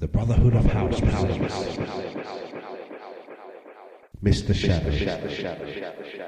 The Brotherhood of House presents Mr. Shadow.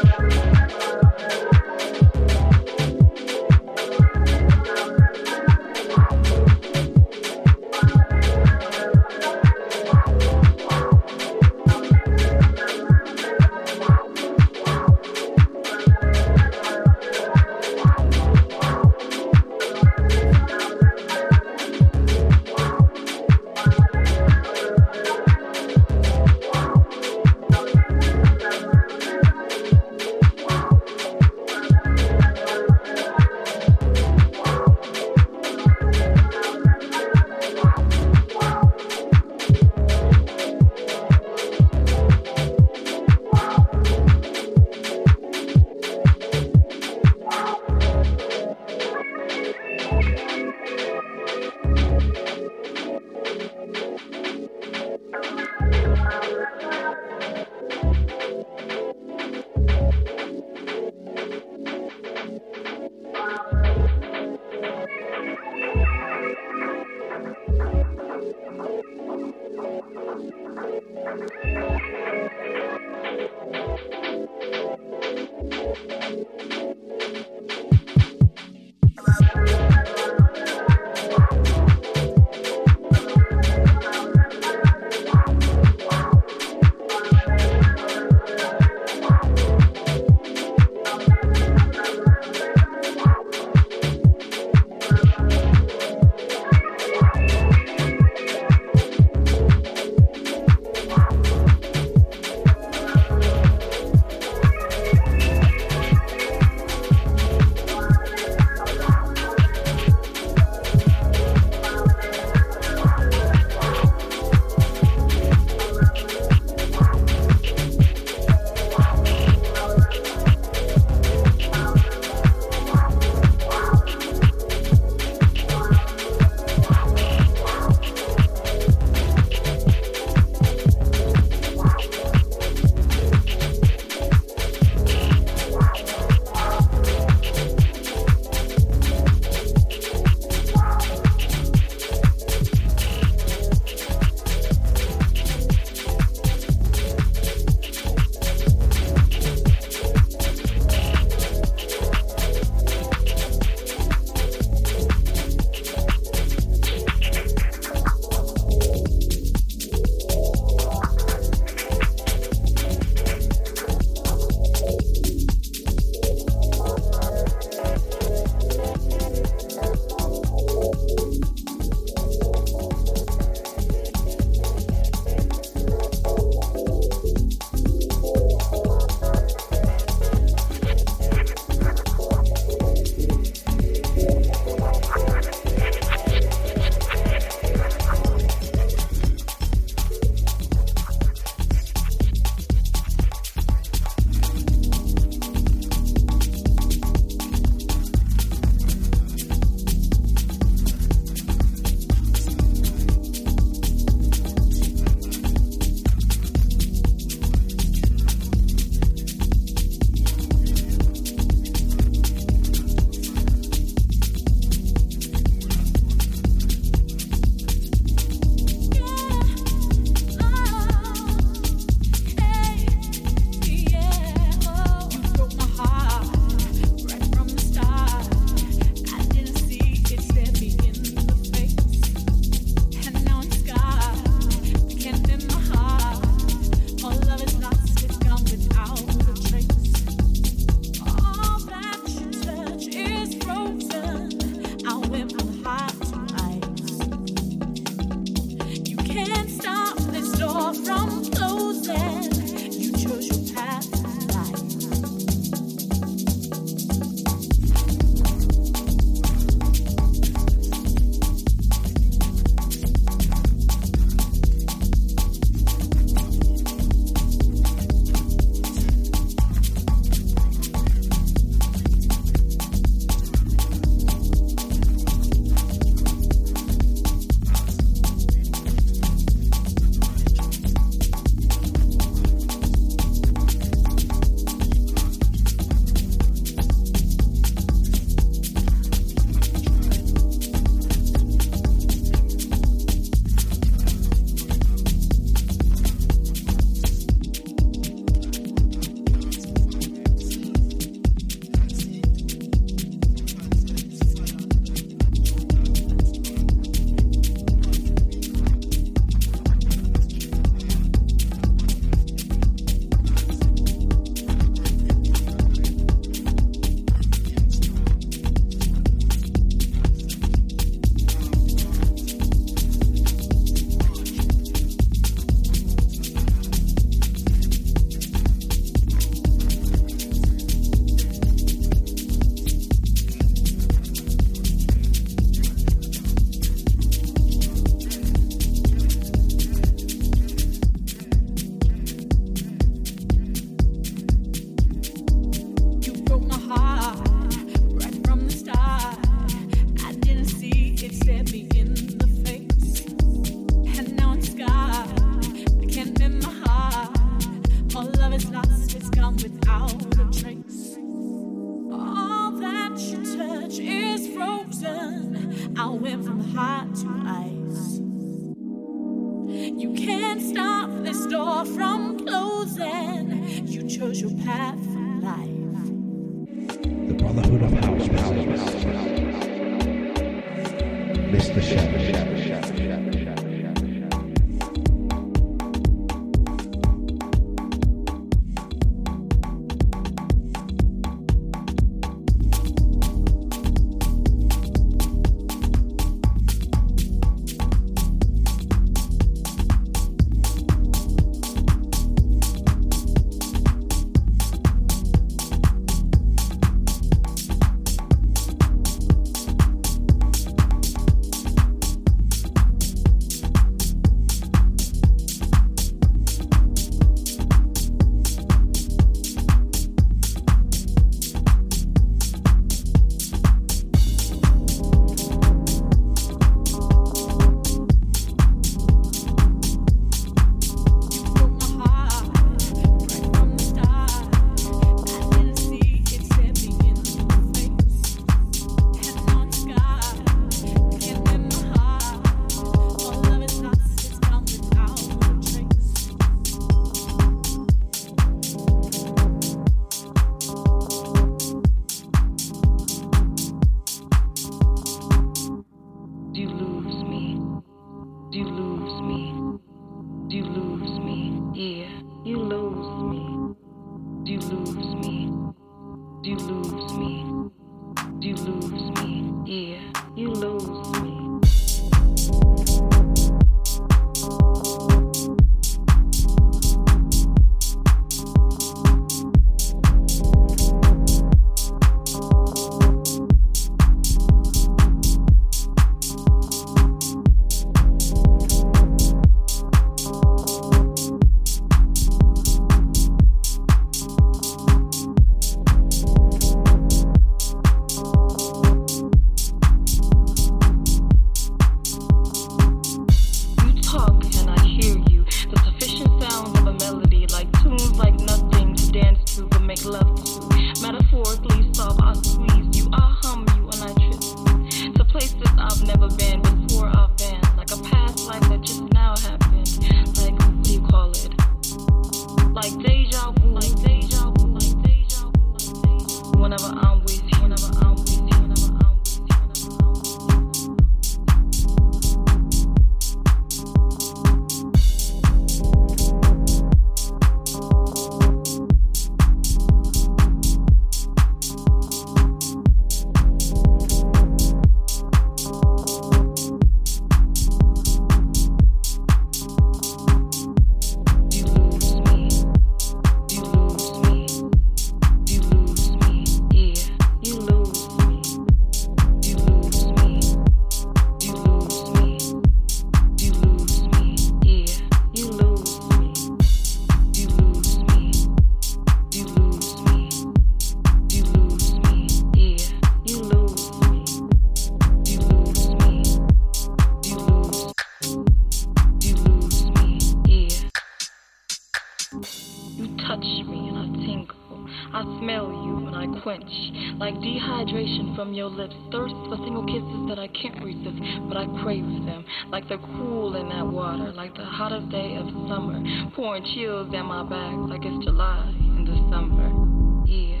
hottest day of summer, pouring chills down my back like it's July in December. Yeah.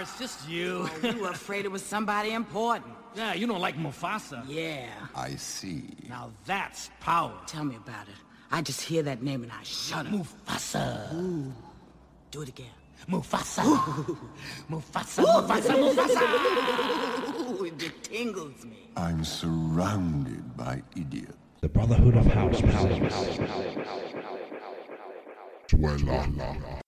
It's just you. Oh, you were afraid it was somebody important. yeah, you don't like Mufasa. Yeah. I see. Now that's power. Tell me about it. I just hear that name and I shudder. Mufasa. Ooh. Do it again. Mufasa. Mufasa. Mufasa. Mufasa. Ooh, it tingles me. I'm surrounded by idiots. The Brotherhood of House. New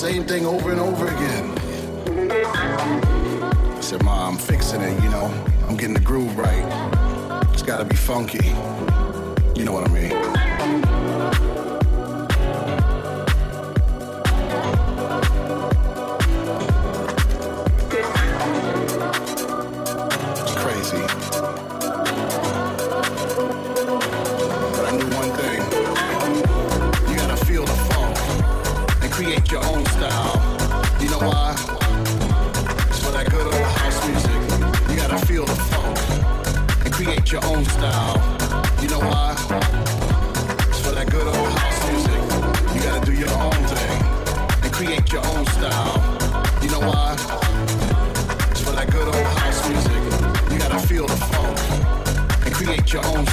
same thing over and over again. I said, "Mom, I'm fixing it, you know. I'm getting the groove right. It's gotta be funky. your own